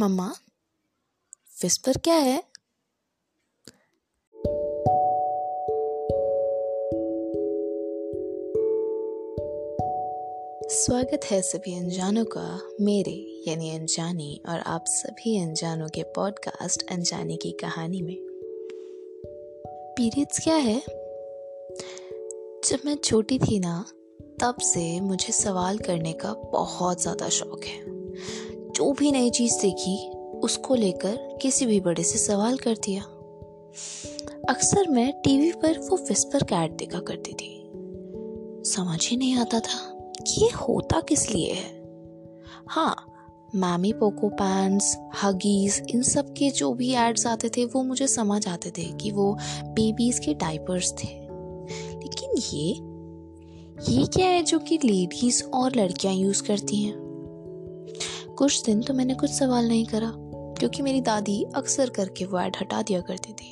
मम्मा whisper क्या है? स्वागत है सभी अनजानों का, मेरे, यानी अनजानी और आप सभी अनजानों के पॉडकास्ट अनजानी की कहानी में। पीरियड्स क्या है? जब मैं छोटी थी ना, तब से मुझे सवाल करने का बहुत ज़्यादा शौक है। जो भी नई चीज़ देखी उसको लेकर किसी भी बड़े से सवाल कर दिया। अक्सर मैं टीवी पर वो विस्पर कैट देखा करती थी। समझ ही नहीं आता था कि ये होता किस लिए है। हाँ मैमी पोको पैंट्स हगीज इन सब के जो भी एड्स आते थे, वो मुझे समझ आते थे कि वो बेबीज के डाइपर्स थे। लेकिन ये ये क्या है जो कि लेडीज़ और लड़कियाँ यूज़ करती हैं? कुछ दिन तो मैंने कुछ सवाल नहीं करा, क्योंकि मेरी दादी अक्सर करके वो ऐड हटा दिया करती थी।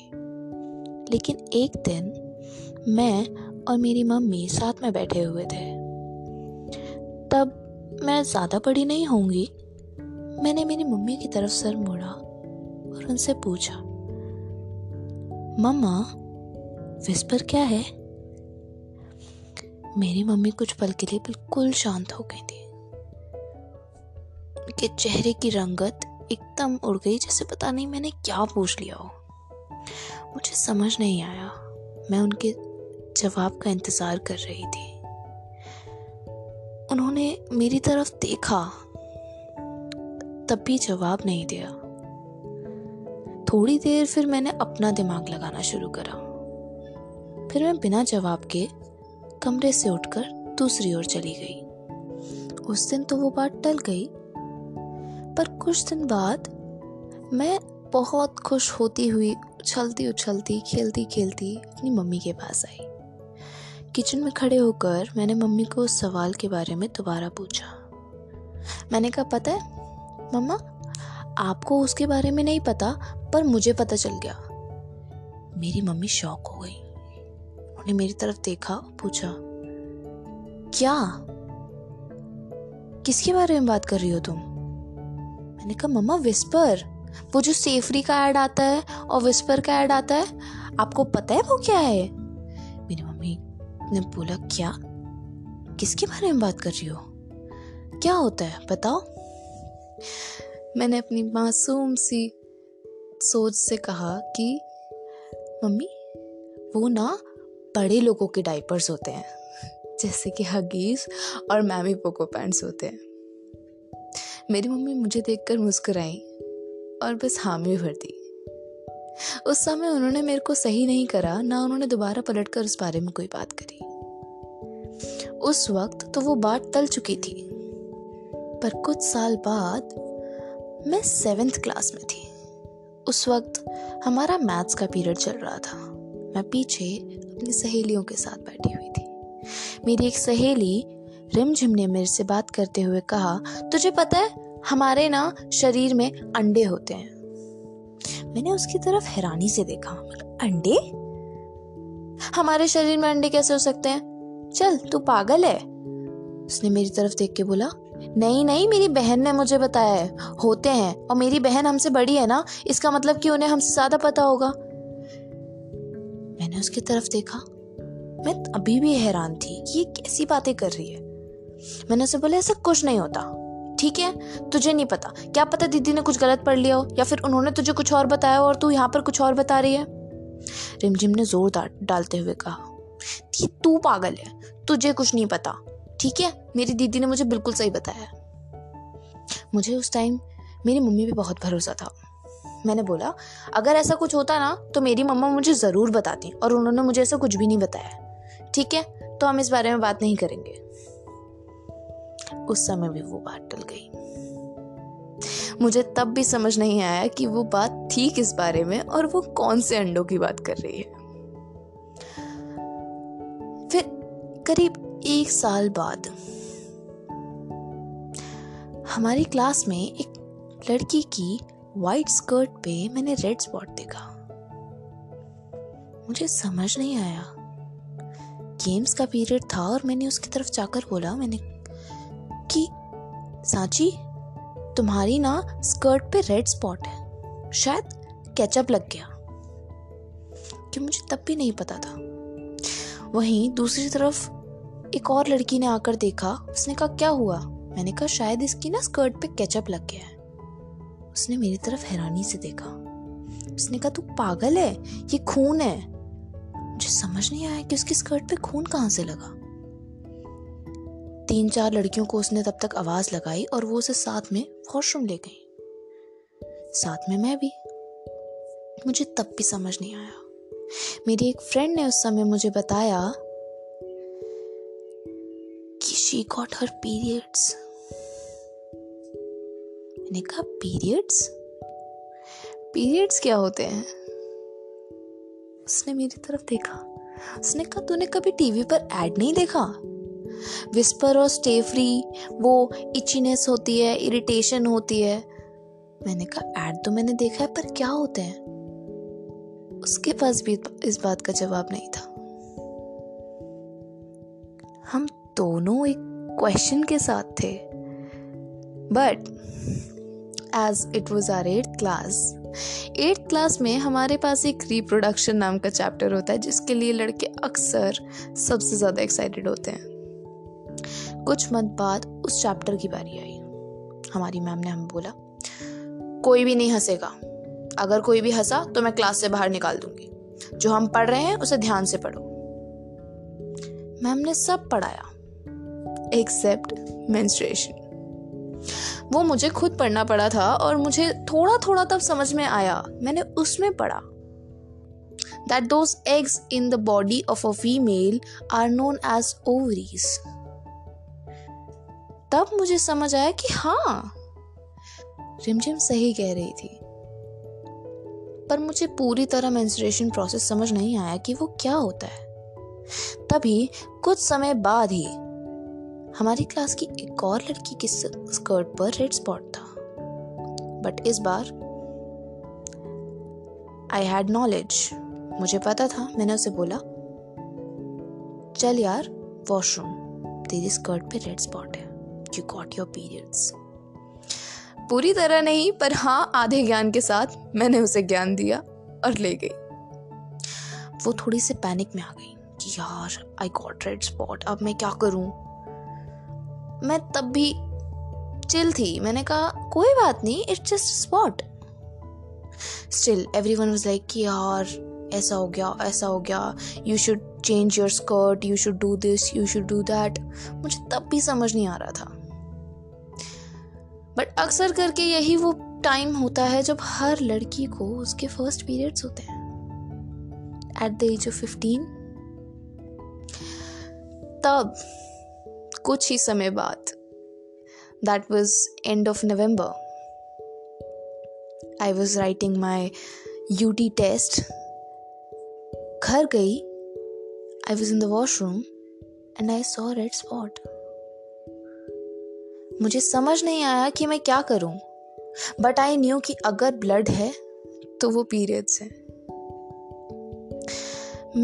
लेकिन एक दिन मैं और मेरी मम्मी साथ में बैठे हुए थे। तब मैं ज़्यादा बड़ी नहीं होंगी मैंने मेरी मम्मी की तरफ़ सर मोड़ा और उनसे पूछा, मम्मा, विस्पर क्या है? मेरी मम्मी कुछ पल के लिए बिल्कुल शांत हो गई थी। उनके चेहरे की रंगत एकदम उड़ गई, जैसे पता नहीं मैंने क्या पूछ लिया हो। मुझे समझ नहीं आया। मैं उनके जवाब का इंतज़ार कर रही थी। उन्होंने मेरी तरफ़ देखा, तब भी जवाब नहीं दिया। थोड़ी देर फिर मैंने अपना दिमाग लगाना शुरू करा। फिर मैं बिना जवाब के कमरे से उठकर दूसरी ओर चली गई। उस दिन तो वो बात टल गई पर कुछ दिन बाद मैं बहुत खुश होती हुई उछलती उछलती, खेलती खेलती अपनी मम्मी के पास आई। किचन में खड़े होकर मैंने मम्मी को उस सवाल के बारे में दोबारा पूछा। मैंने कहा, पता है, मम्मा, आपको उसके बारे में नहीं पता, पर मुझे पता चल गया। मेरी मम्मी शौक हो गई। उन्होंने मेरी तरफ़ देखा, पूछा, क्या? किसके बारे में बात कर रही हो तुम? मैंने कहा, मम्मा विस्पर वो जो सेफरी का ऐड आता है और विस्पर का ऐड आता है, आपको पता है वो क्या है? मेरी मम्मी ने बोला, क्या? किसके बारे में बात कर रही हो? क्या होता है? बताओ. मैंने अपनी मासूम सी सोच से कहा कि, मम्मी, वो ना बड़े लोगों के डाइपर्स होते हैं, जैसे कि हगीज और मैमी पोको पैंट्स होते हैं। मेरी मम्मी मुझे देखकर मुस्कुराई और बस हामी भर दी। उस समय उन्होंने मेरे को सही नहीं करा, ना उन्होंने दोबारा पलटकर उस बारे में कोई बात करी। उस वक्त तो वो बात टल चुकी थी, पर कुछ साल बाद मैं सेवेंथ क्लास में थी। उस वक्त हमारा मैथ्स का पीरियड चल रहा था। मैं पीछे अपनी सहेलियों के साथ बैठी हुई थी। मेरी एक सहेली रिमझिम ने मेरे से बात करते हुए कहा, तुझे पता है, हमारे ना शरीर में अंडे होते हैं। मैंने उसकी तरफ़ हैरानी से देखा, अंडे? हमारे शरीर में अंडे कैसे हो सकते हैं? चल, तू पागल है? उसने मेरी तरफ़ देख के बोला, नहीं नहीं, मेरी बहन ने मुझे बताया है, होते हैं, और मेरी बहन हमसे बड़ी है ना, इसका मतलब कि उन्हें हमसे ज़्यादा पता होगा। मैंने उसकी तरफ़ देखा, मैं अभी भी हैरान थी कि ये कैसी बातें कर रही है? मैंने उसे बोला, ऐसा कुछ नहीं होता। ठीक है? तुझे नहीं पता। क्या पता दीदी ने कुछ गलत पढ़ लिया हो, या फिर उन्होंने तुझे कुछ और बताया और तू यहाँ पर कुछ और बता रही है? रिमझिम ने ज़ोर डालते हुए कहा तू पागल है। तुझे कुछ नहीं पता। ठीक है? मेरी दीदी ने मुझे बिल्कुल सही बताया मुझे उस टाइम मेरी मम्मी पे बहुत भरोसा था। मैंने बोला, अगर ऐसा कुछ होता ना तो मेरी मम्मा मुझे ज़रूर बताती और उन्होंने मुझे ऐसा कुछ भी नहीं बताया। ठीक है? तो हम इस बारे में बात नहीं करेंगे। उस समय भी वो बात टल गई। मुझे तब भी समझ नहीं आया कि वो बात थी किस बारे में और वो कौन से अंडों की बात कर रही है। फिर करीब एक साल बाद हमारी क्लास में एक लड़की की व्हाइट स्कर्ट पे मैंने रेड स्पॉट देखा। मुझे समझ नहीं आया। गेम्स का पीरियड था और मैंने उसकी तरफ़ जाकर बोला, मैंने कि, सांची, तुम्हारी ना स्कर्ट पे रेड स्पॉट है। शायद केचप लग गया। कि मुझे तब भी नहीं पता था। वहीं दूसरी तरफ़ एक और लड़की ने आकर देखा। उसने कहा, क्या हुआ? मैंने कहा, शायद इसकी ना स्कर्ट पे केचप लग गया है। उसने मेरी तरफ़ हैरानी से देखा। उसने कहा, तू पागल है? ये खून है? मुझे समझ नहीं आया कि उसकी स्कर्ट पे खून कहाँ से लगा। तीन चार लड़कियों को उसने तब तक आवाज़ लगाई और वो उसे साथ में वॉशरूम ले गई। साथ में मैं भी। मुझे तब भी समझ नहीं आया। मेरी एक फ्रेंड ने उस समय मुझे बताया कि शी गॉट हर पीरियड्स मैंने कहा पीरियड्स पीरियड्स क्या होते हैं? उसने मेरी तरफ़ देखा। उसने कहा, तूने कभी टीवी पर एड नहीं देखा? विस्पर और स्टे फ्री वो इचीनेस होती है इरिटेशन होती है। मैंने कहा एड तो मैंने देखा है, पर क्या होते हैं? उसके पास भी इस बात का जवाब नहीं था। हम दोनों एक क्वेश्चन के साथ थे। But as it was our at class eighth class में हमारे पास एक रिप्रोडक्शन नाम का चैप्टर होता है, जिसके लिए लड़के अक्सर सबसे ज़्यादा एक्साइटेड होते हैं। कुछ मंथ बाद उस चैप्टर की बारी आई। हमारी मैम ने हमें बोला, कोई भी नहीं हंसेगा। अगर कोई भी हंसा तो मैं क्लास से बाहर निकाल दूँगी। जो हम पढ़ रहे हैं, उसे ध्यान से पढ़ो। मैम ने सब पढ़ाया एक्सेप्ट मेंस्ट्रुएशन वो मुझे खुद पढ़ना पड़ा था और मुझे थोड़ा थोड़ा तब समझ में आया। मैंने उसमें पढ़ा that those eggs in the body of a female are known as ovaries तब मुझे समझ आया कि हाँ रिमझिम सही कह रही थी। पर मुझे पूरी तरह मेंस्ट्रुएशन प्रोसेस समझ नहीं आया कि वो क्या होता है। तभी कुछ समय बाद ही हमारी क्लास की एक और लड़की की स्कर्ट पर रेड स्पॉट था। बट इस बार आई हैड नॉलेज मुझे पता था, मैंने उसे बोला, चल यार वॉशरूम तेरी स्कर्ट पे रेड स्पॉट है। यू गॉट योर पीरियड्स पूरी तरह नहीं, पर हाँ आधे ज्ञान के साथ मैंने उसे ज्ञान दिया और ले गई। वो थोड़ी सी पैनिक में आ गई कि यार आई गॉट रेड स्पॉट अब मैं क्या करूँ? मैं तब भी चिल थी। मैंने कहा, कोई बात नहीं it's just spot still everyone was like कि यार, ऐसा हो गया, ऐसा हो गया। You should change your skirt you should do this you should do that मुझे तब भी समझ नहीं आ रहा था। बट अक्सर करके यही वो टाइम होता है जब हर लड़की को उसके फ़र्स्ट पीरियड्स होते हैं। At the age of fifteen तब, कुछ ही समय बाद that was end of November I was writing my U T test घर गई I was in the washroom and I saw red spot मुझे समझ नहीं आया कि मैं क्या करूँ। बट आई न्यू कि अगर ब्लड है तो वो पीरियड्स है।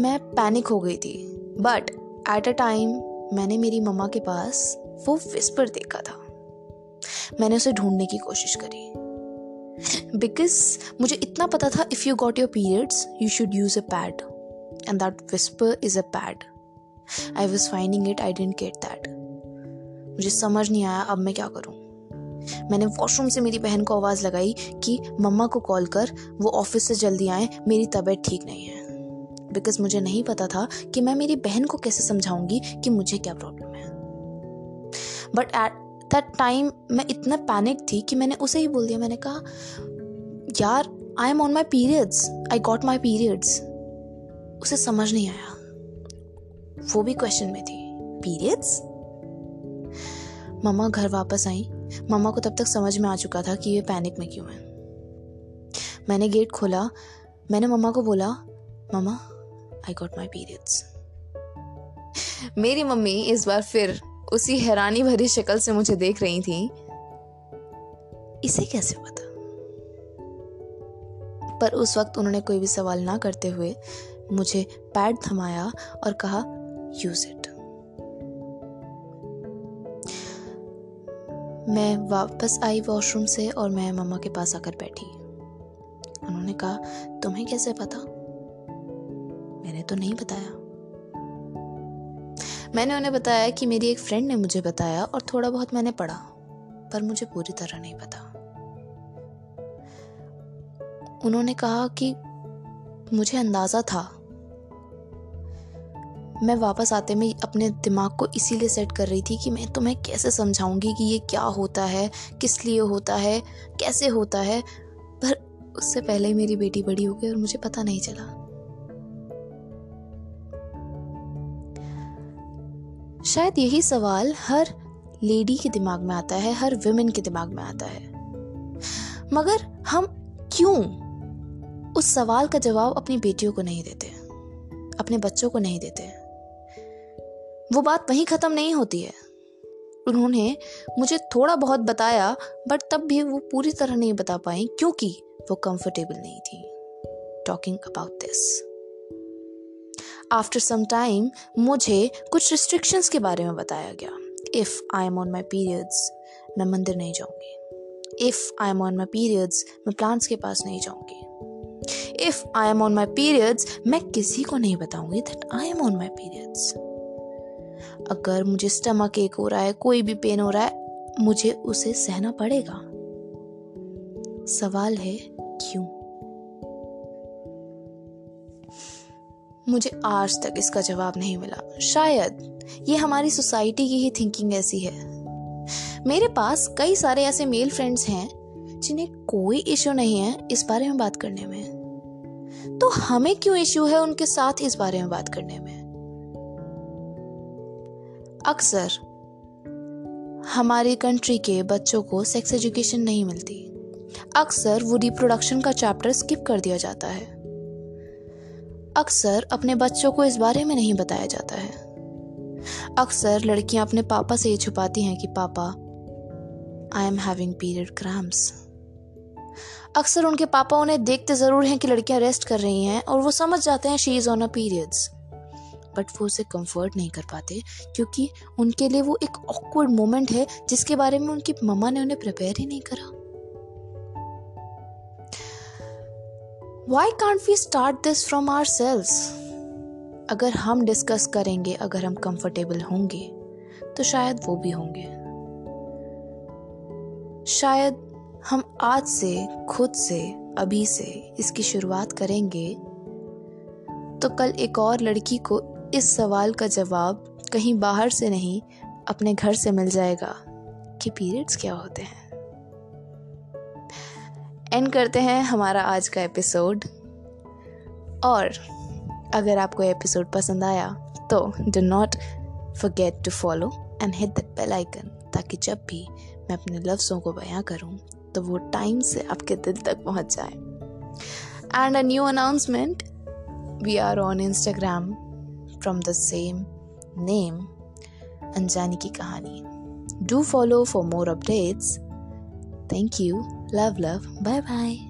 मैं पैनिक हो गई थी। बट एट अ टाइम मैंने मेरी मम्मा के पास वो विस्पर देखा था। मैंने उसे ढूँढने की कोशिश करी। बिकॉज़ मुझे इतना पता था if you got your periods you should use a pad and that Whisper is a pad I was finding it I didn't get that मुझे समझ नहीं आया, अब मैं क्या करूँ? मैंने वॉशरूम से मेरी बहन को आवाज़ लगाई कि, मम्मा को कॉल कर, वो ऑफ़िस से जल्दी आए, मेरी तबीयत ठीक नहीं है। बिकॉज़ मुझे नहीं पता था कि मैं मेरी बहन को कैसे समझाऊँगी कि मुझे क्या प्रॉब्लम है। बट एट दैट टाइम मैं इतना पैनिक थी कि मैंने उसे ही बोल दिया। मैंने कहा, यार I am on my periods I got my periods उसे समझ नहीं आया। वो भी क्वेश्चन में थी। पीरियड्स मम्मा घर वापस आई। मम्मा को तब तक समझ में आ चुका था कि ये पैनिक में क्यों है। मैंने गेट खोला। मैंने मम्मा को बोला, मम्मा आई गॉट माई पीरियड्स मेरी मम्मी इस बार फिर उसी हैरानी भरी शक्ल से मुझे देख रही थी। इसे कैसे पता पर उस वक्त उन्होंने कोई भी सवाल ना करते हुए मुझे पैड थमाया और कहा यूज़ इट मैं वापस आई वॉशरूम से और मैं मम्मा के पास आकर बैठी। उन्होंने कहा, तुम्हें कैसे पता? मैंने तो नहीं बताया। मैंने उन्हें बताया कि मेरी एक फ्रेंड ने मुझे बताया और थोड़ा बहुत मैंने पढ़ा, पर मुझे पूरी तरह नहीं पता। उन्होंने कहा कि मुझे अंदाज़ा था मैं वापस आते में अपने दिमाग को इसीलिए सेट कर रही थी कि मैं तुम्हें कैसे समझाऊँगी कि ये क्या होता है, किस लिए होता है, कैसे होता है। पर उससे पहले ही मेरी बेटी बड़ी हो गई और मुझे पता नहीं चला। शायद यही सवाल हर लेडी के दिमाग में आता है, हर विमेन के दिमाग में आता है। मगर हम क्यों उस सवाल का जवाब अपनी बेटियों को नहीं देते, अपने बच्चों को नहीं देते? वो बात वहीं ख़त्म नहीं होती है। उन्होंने मुझे थोड़ा बहुत बताया बट तब भी वो पूरी तरह नहीं बता पाई क्योंकि वो कंफर्टेबल नहीं थी। Talking about this after some time मुझे कुछ रिस्ट्रिक्शंस के बारे में बताया गया। If I am on my periods मैं मंदिर नहीं जाऊँगी। If I am on my periods मैं प्लांट्स के पास नहीं जाऊँगी। If I am on my periods मैं किसी को नहीं बताऊँगी that I am on my periods अगर मुझे स्टमक एक हो रहा है, कोई भी पेन हो रहा है, मुझे उसे सहना पड़ेगा। सवाल है, क्यों? मुझे आज तक इसका जवाब नहीं मिला। शायद ये हमारी सोसाइटी की ही थिंकिंग ऐसी है। मेरे पास कई सारे ऐसे मेल फ्रेंड्स हैं, जिन्हें कोई इश्यू नहीं है इस बारे में बात करने में। तो हमें क्यों इश्यू है उनके साथ इस बारे में बात करने में? अक्सर हमारी कंट्री के बच्चों को सेक्स एजुकेशन नहीं मिलती। अक्सर वो रिप्रोडक्शन का चैप्टर स्किप कर दिया जाता है। अक्सर अपने बच्चों को इस बारे में नहीं बताया जाता है। अक्सर लड़कियाँ अपने पापा से ये छुपाती हैं कि, पापा I am having period cramps अक्सर उनके पापा उन्हें देखते ज़रूर हैं कि लड़कियाँ रेस्ट कर रही हैं और वो समझ जाते हैं she is on a periods but वो उसे कंफर्ट नहीं कर पाते, क्योंकि उनके लिए वो एक ऑकवर्ड मोमेंट है, जिसके बारे में उनकी मम्मा ने उन्हें प्रिपेयर ही नहीं करा। Why can't we start this from ourselves अगर हम डिस्कस करेंगे, अगर हम कंफर्टेबल होंगे तो शायद वो भी होंगे। शायद हम आज से, खुद से, अभी से इसकी शुरुआत करेंगे तो कल एक और लड़की को इस सवाल का जवाब कहीं बाहर से नहीं, अपने घर से मिल जाएगा कि पीरियड्स क्या होते हैं। एंड करते हैं हमारा आज का एपिसोड और अगर आपको एपिसोड पसंद आया तो do not forget to follow and hit that bell icon ताकि जब भी मैं अपने लफ्ज़ों को बयां करूँ तो वो टाइम से आपके दिल तक पहुँच जाए। And a new announcement we are on Instagram from the same name, Anjani Ki Kahani. Do follow for more updates. Thank you. Love, love. Bye bye.